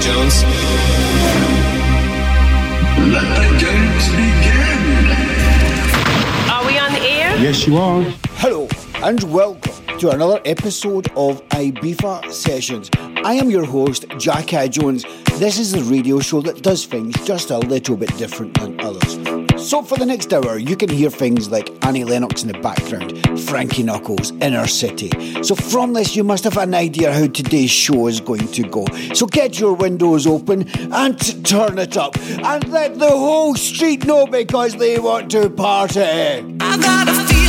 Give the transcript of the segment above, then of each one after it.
Jones. Let the games begin. Are we on the air? Yes, you are. Hello and welcome to another episode of Ibiza Sessions. I am your host, Jack Eye Jones. This is the radio show that does things just a little bit different than others. So for the next hour, you can hear things like Annie Lennox in the background, Frankie Knuckles, Inner City. So from this, you must have an idea how today's show is going to go. So get your windows open and turn it up and let the whole street know because they want to party. I got a feeling,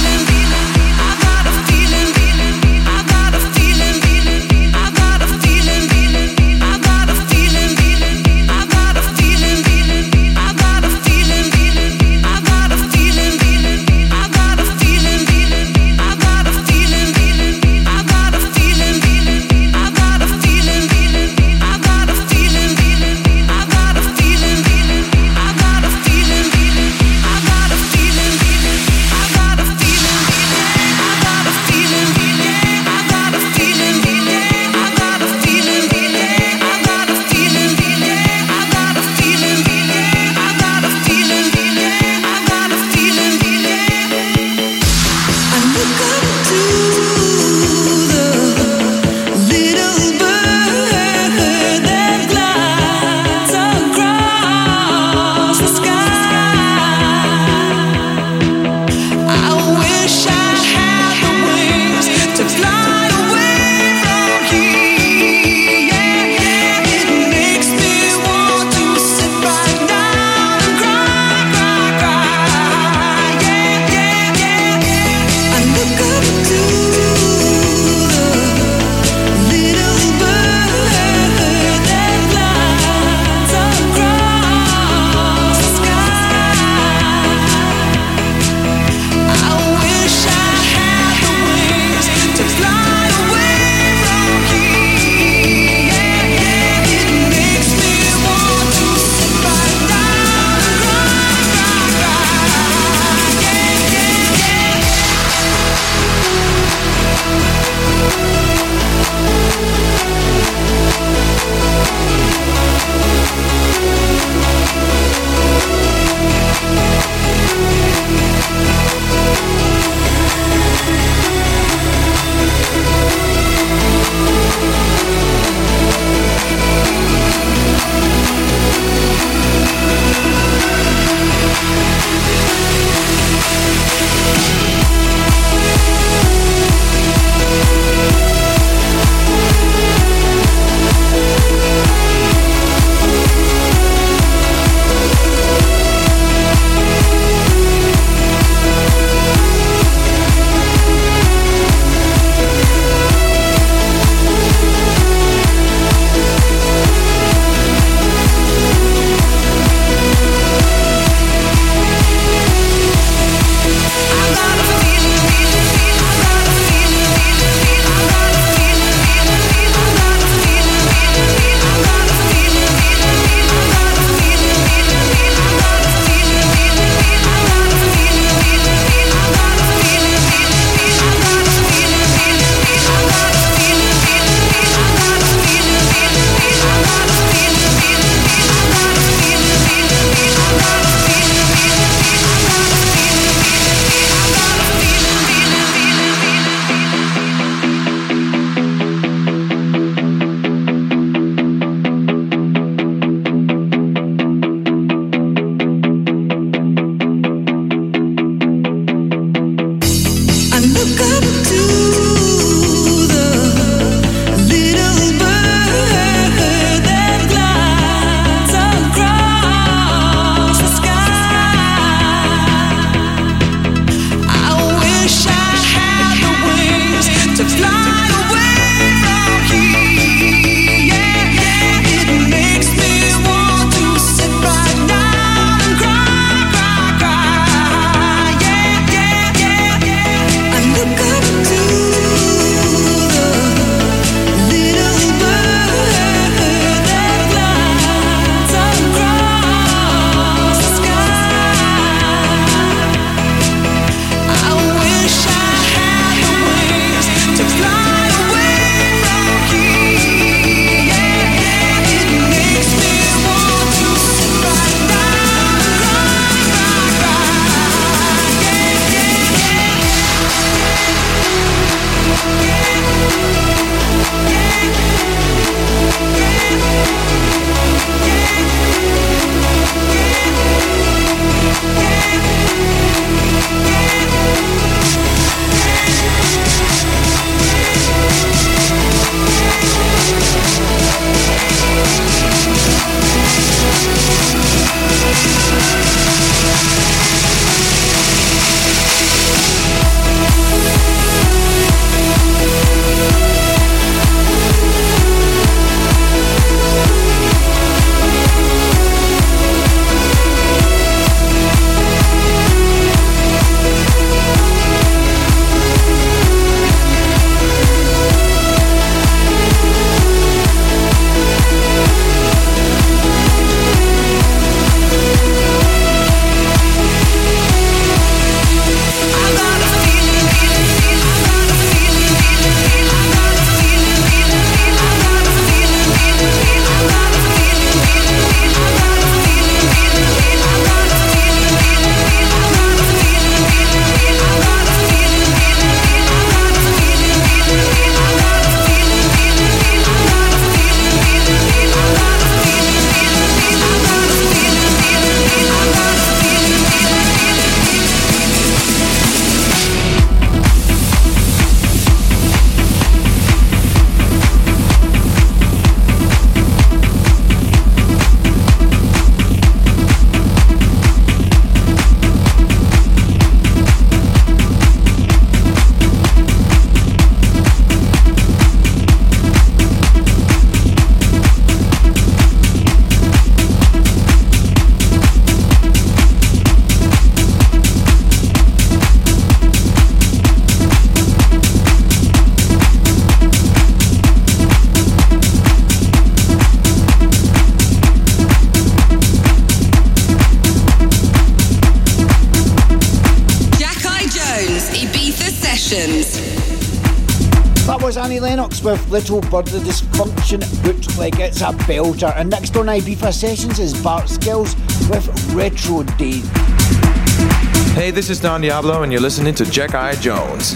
With Little Bird the Dysfunction Bootleg. It's a belter. And next on Ibiza Sessions is Bart Skils with Retro Days. Hey, this is Don Diablo, and you're listening to Jack Eye Jones.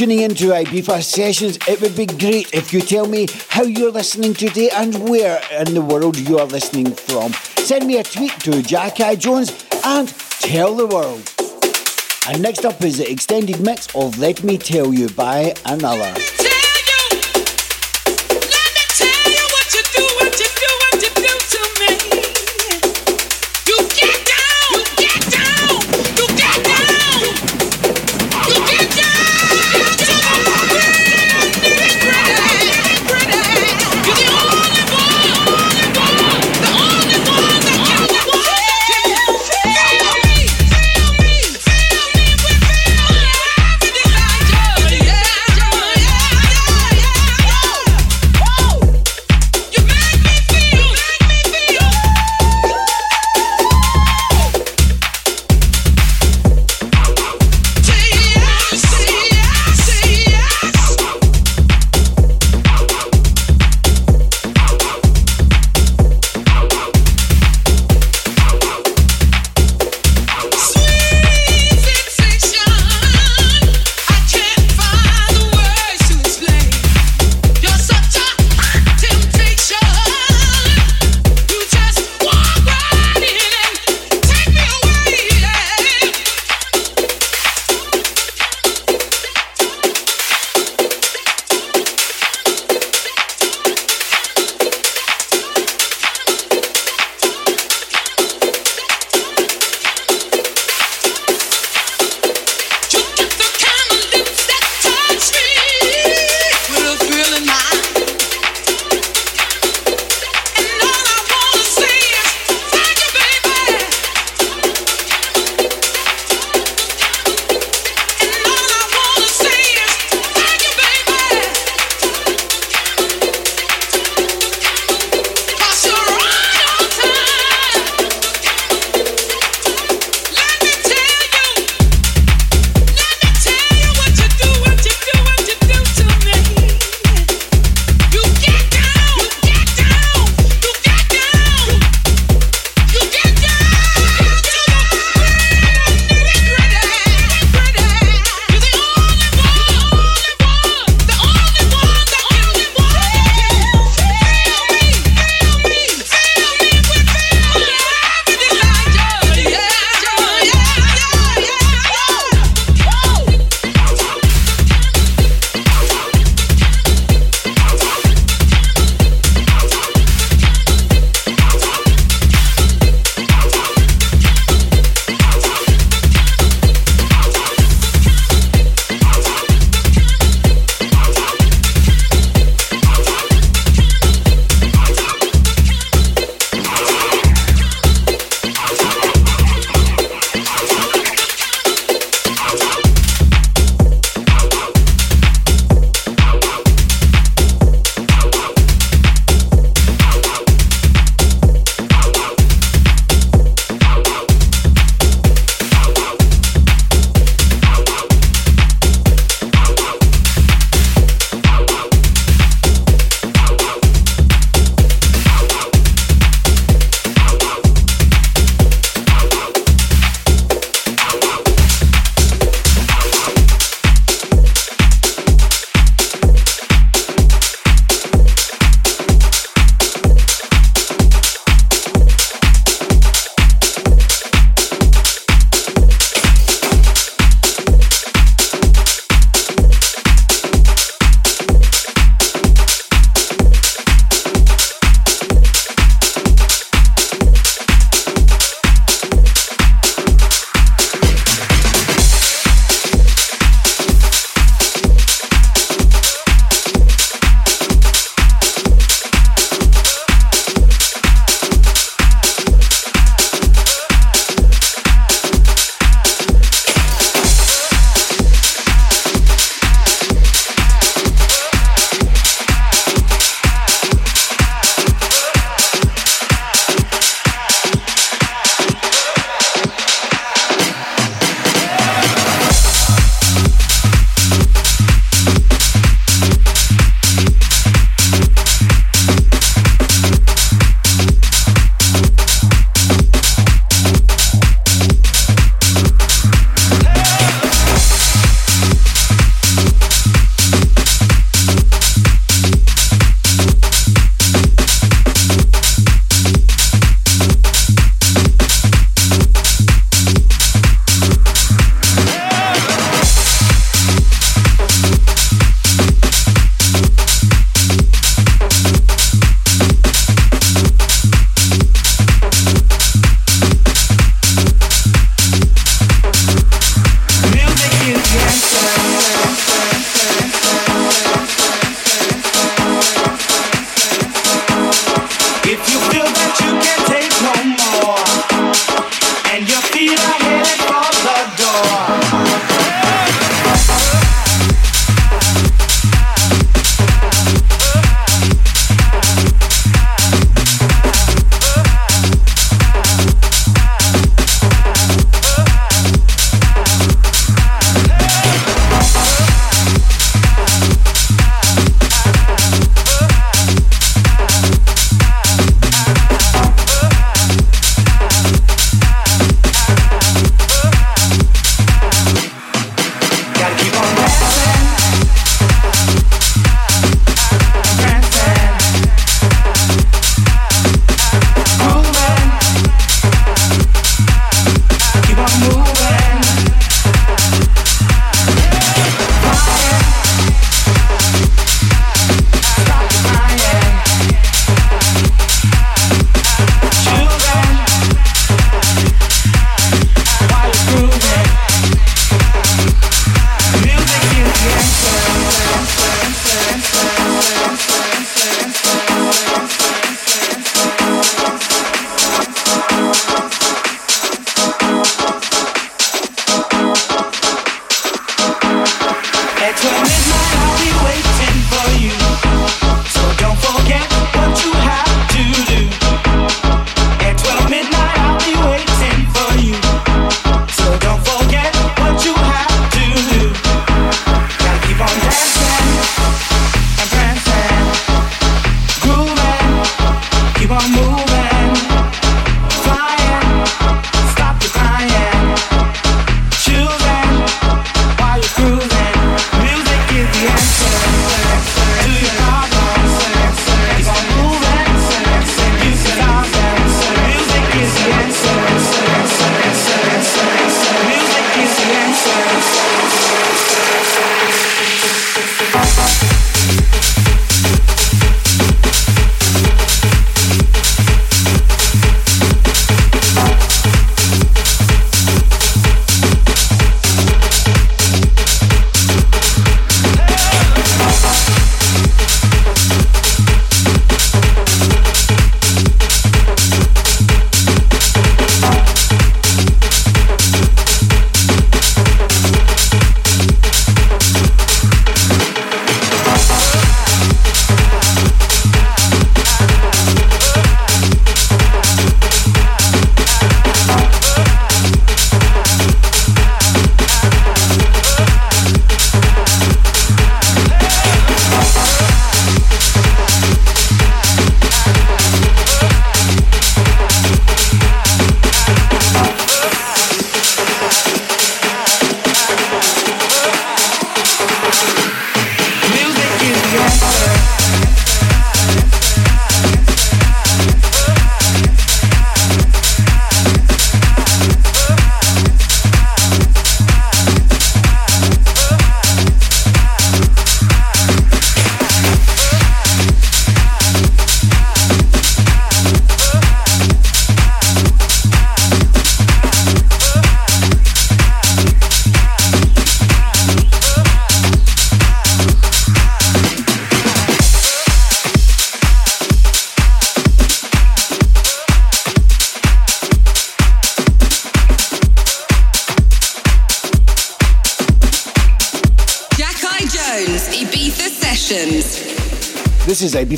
Tuning in to Ibiza Sessions. It would be great if you tell me how you're listening today and where in the world you are listening from. Send me a tweet to Jack Eye Jones and tell the world. And next up is the extended mix of Let Me Tell You by Another.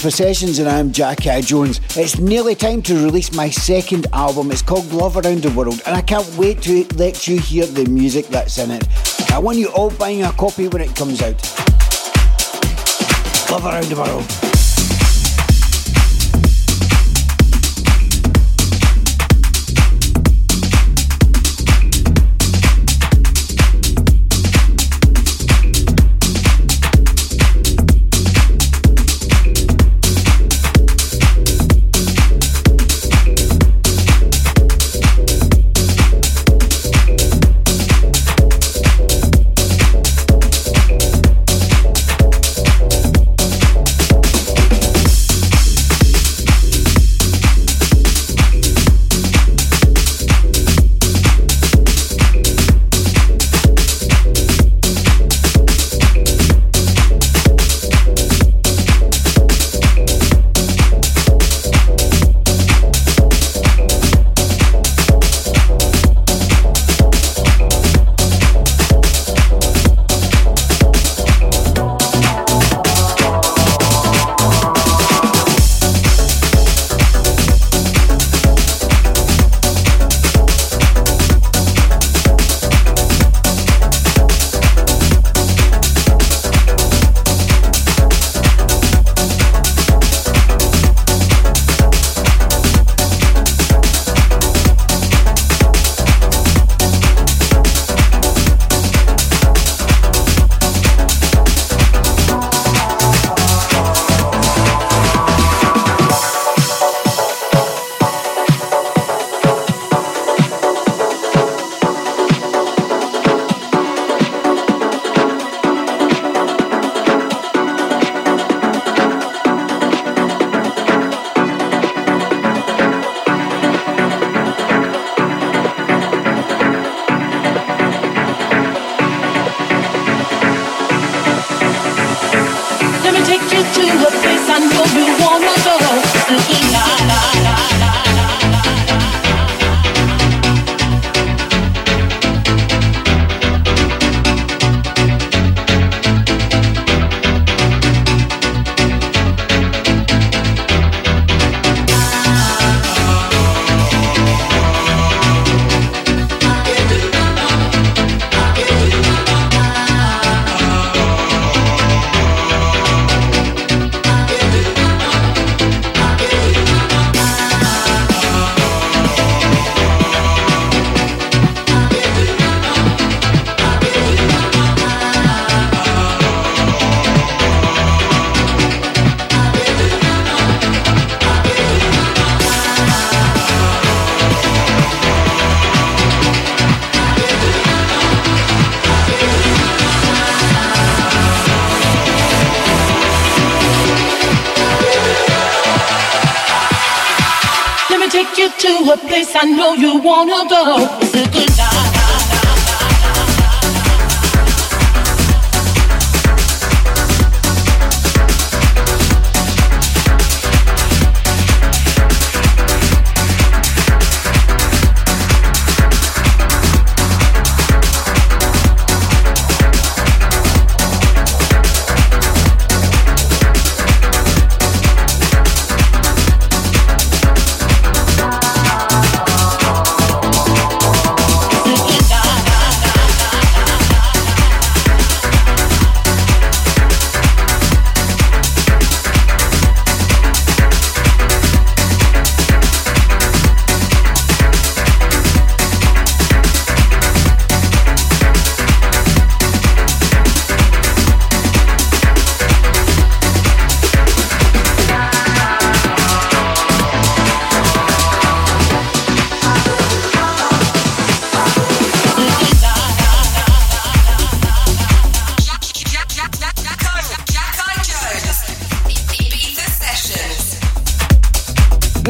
Ibiza Sessions and I'm Jack Eye Jones. It's nearly time to release my second album. It's called Love Around the World and I can't wait to let you hear the music that's in it. I want you all buying a copy when it comes out. Love Around the World.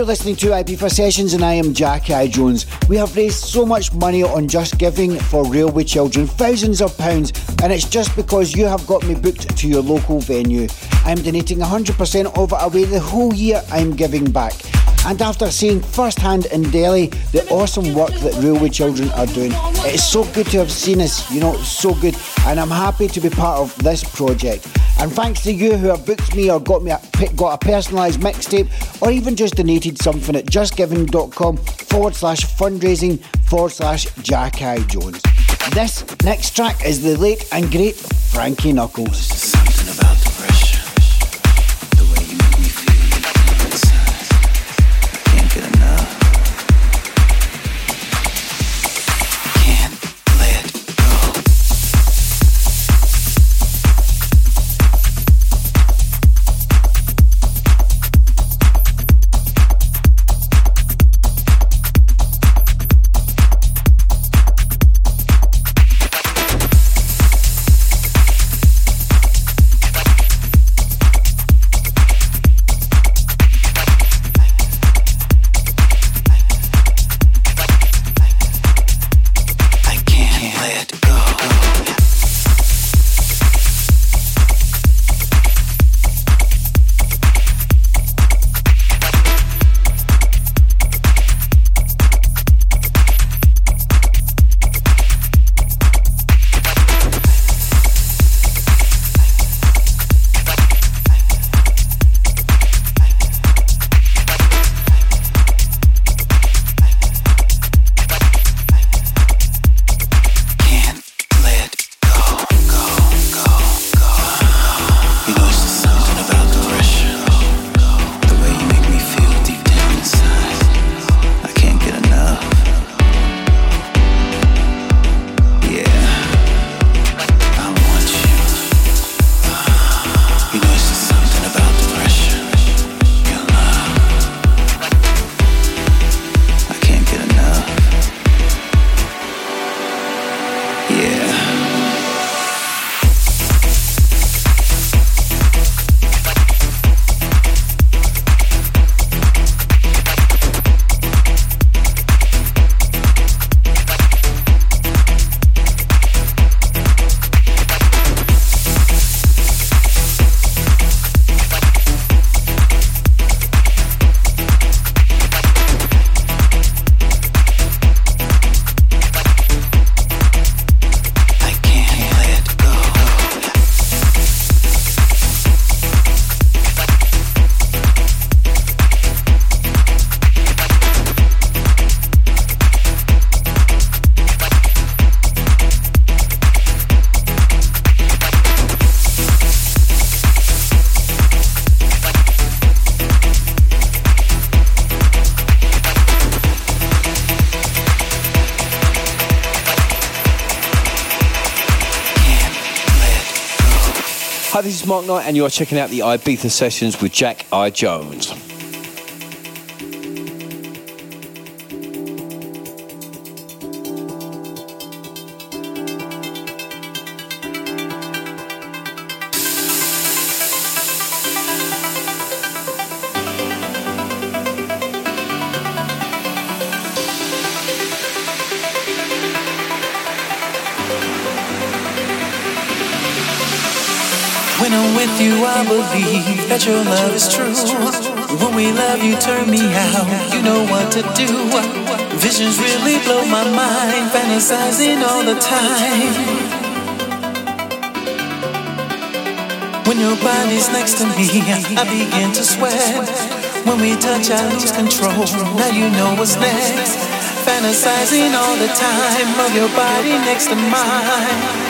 You're listening to Ibiza Sessions and I am Jack Eye Jones. We have raised so much money on Just Giving for Railway Children, thousands of pounds, and it's just because you have got me booked to your local venue. I'm donating 100% of it away the whole year I'm giving back. And after seeing firsthand in Delhi the awesome work that Railway Children are doing, it's so good to have seen us, you know, so good. And I'm happy to be part of this project. And thanks to you who have booked me or got me a, got a personalised mixtape or even just donated something at justgiving.com forward slash fundraising forward slash Jack Jones. This next track is the late and great Frankie Knuckles. Mark Knight, and you're checking out the Ibiza sessions with Jack Eye Jones. I believe that your love is true. When we love, you turn me out. You know what to do. Visions really blow my mind, fantasizing all the time. When your body's next to me, I begin to sweat. When we touch, I lose control. Now you know what's next. Fantasizing all the time of your body next to mine.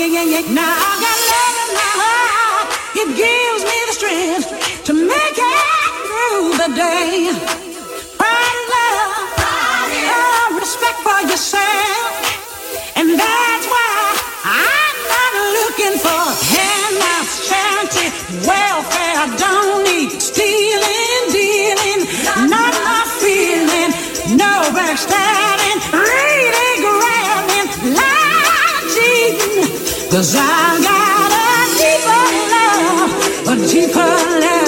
Now I got love in my heart. It gives me the strength to make it through the day. Pride love, love, respect for yourself. And that's why I'm not looking for handouts, charity, welfare. I don't need stealing, dealing, not my feeling, no backstabbing, Cause I got a deeper love, a deeper love,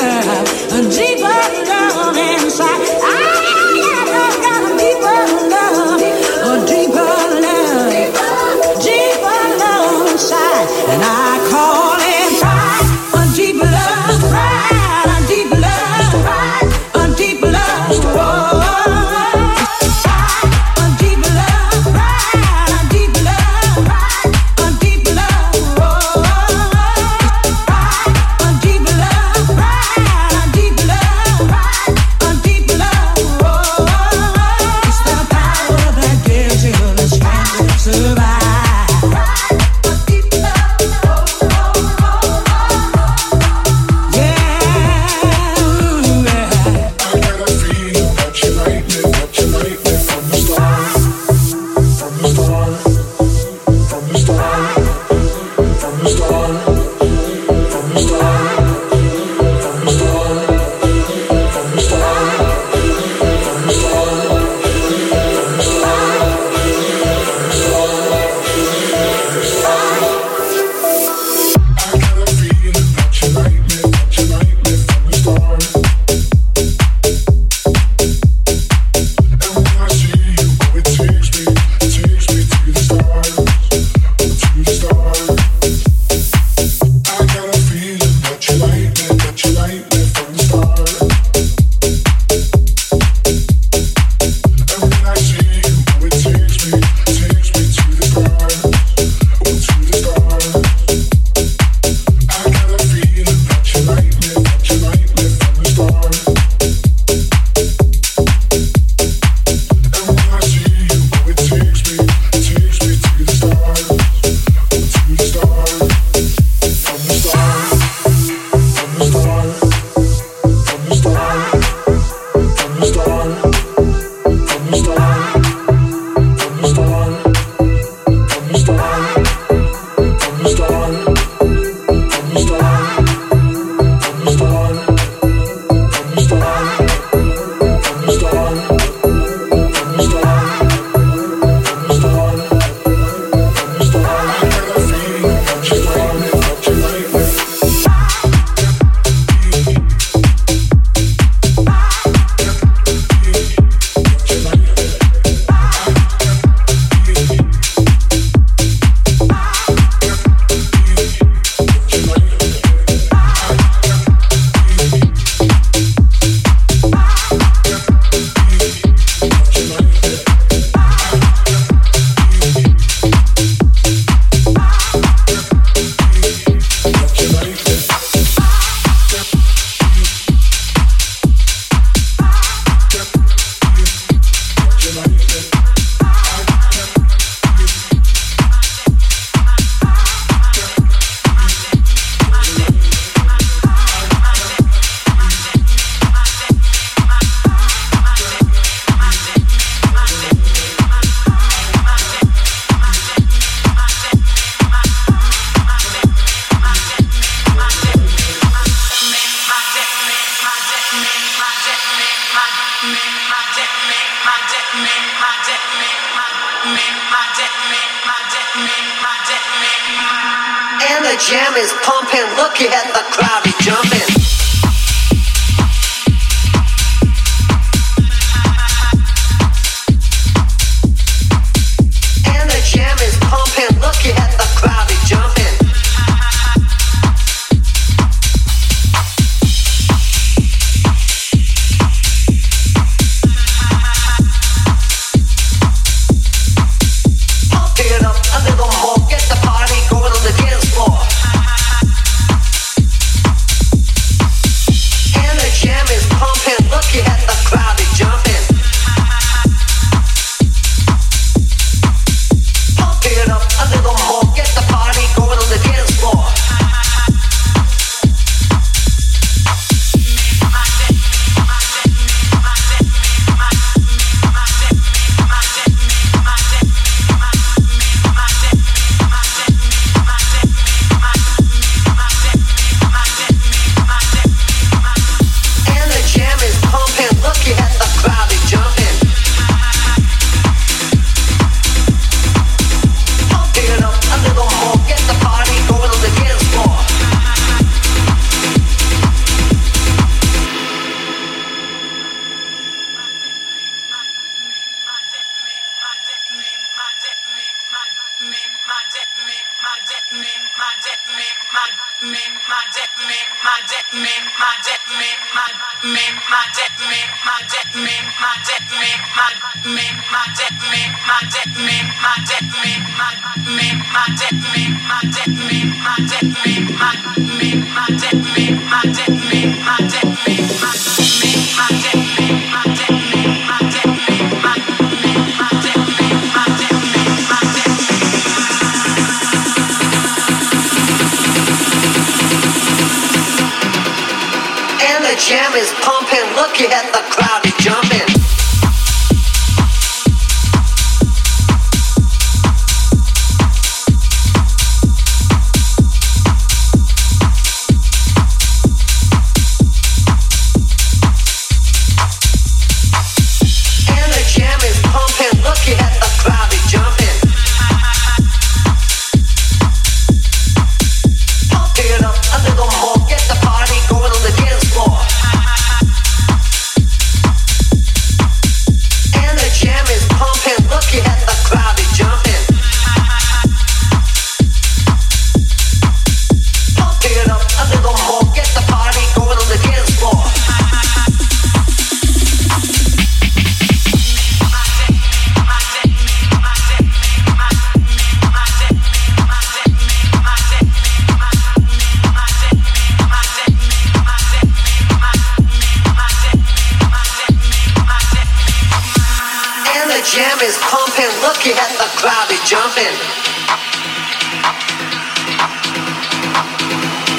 be jumping.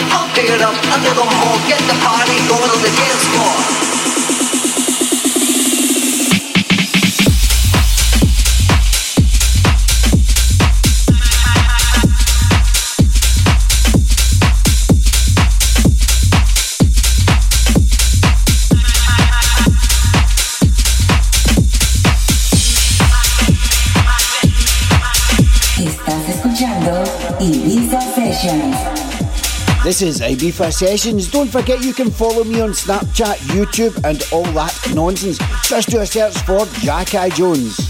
pump it up, a little more. get the party going on the dance floor. is Ibiza Sessions. Don't forget you can follow me on Snapchat, YouTube, and all that nonsense. Just do a search for Jack Eye Jones.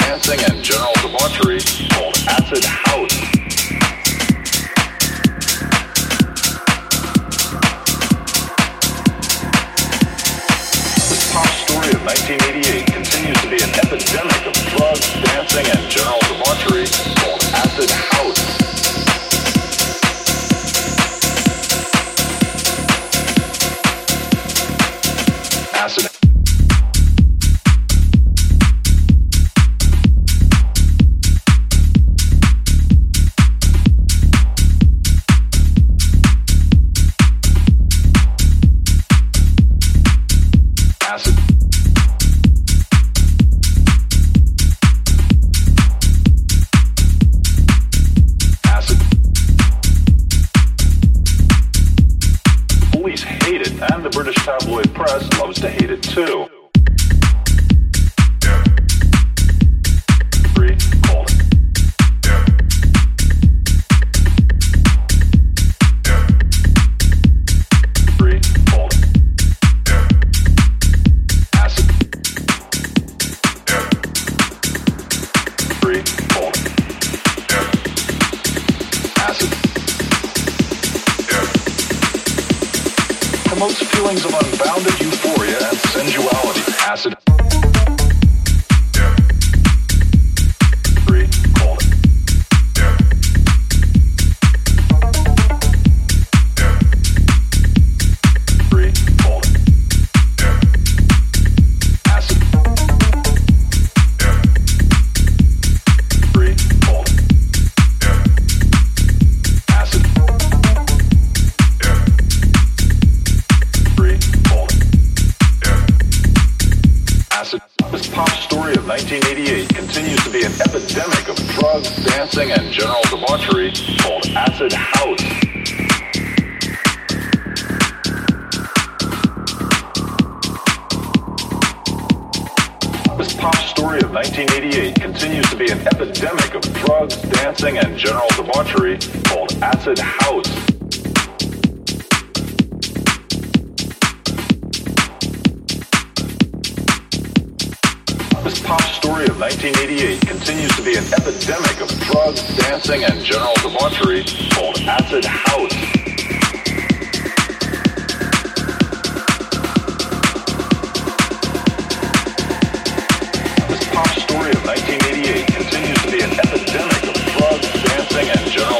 Dancing, and general debauchery called acid house. This pop story of 1988 continues to be an epidemic of drugs, dancing, and general debauchery called acid This pop story of 1988 continues to be an epidemic of drugs, dancing, and general debauchery called acid house. This pop story of 1988 continues to be an epidemic of drugs, dancing, and general debauchery called acid house. Story of 1988 continues to be an epidemic of drugs, dancing, and general debauchery called acid house. This pop story of 1988 continues to be an epidemic of drugs, dancing, and general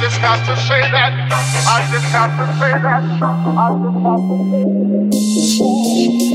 just have to say that. I just have to say that. I just have to say that.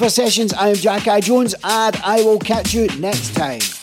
for sessions. I am Jack Eye Jones, and I will catch you next time.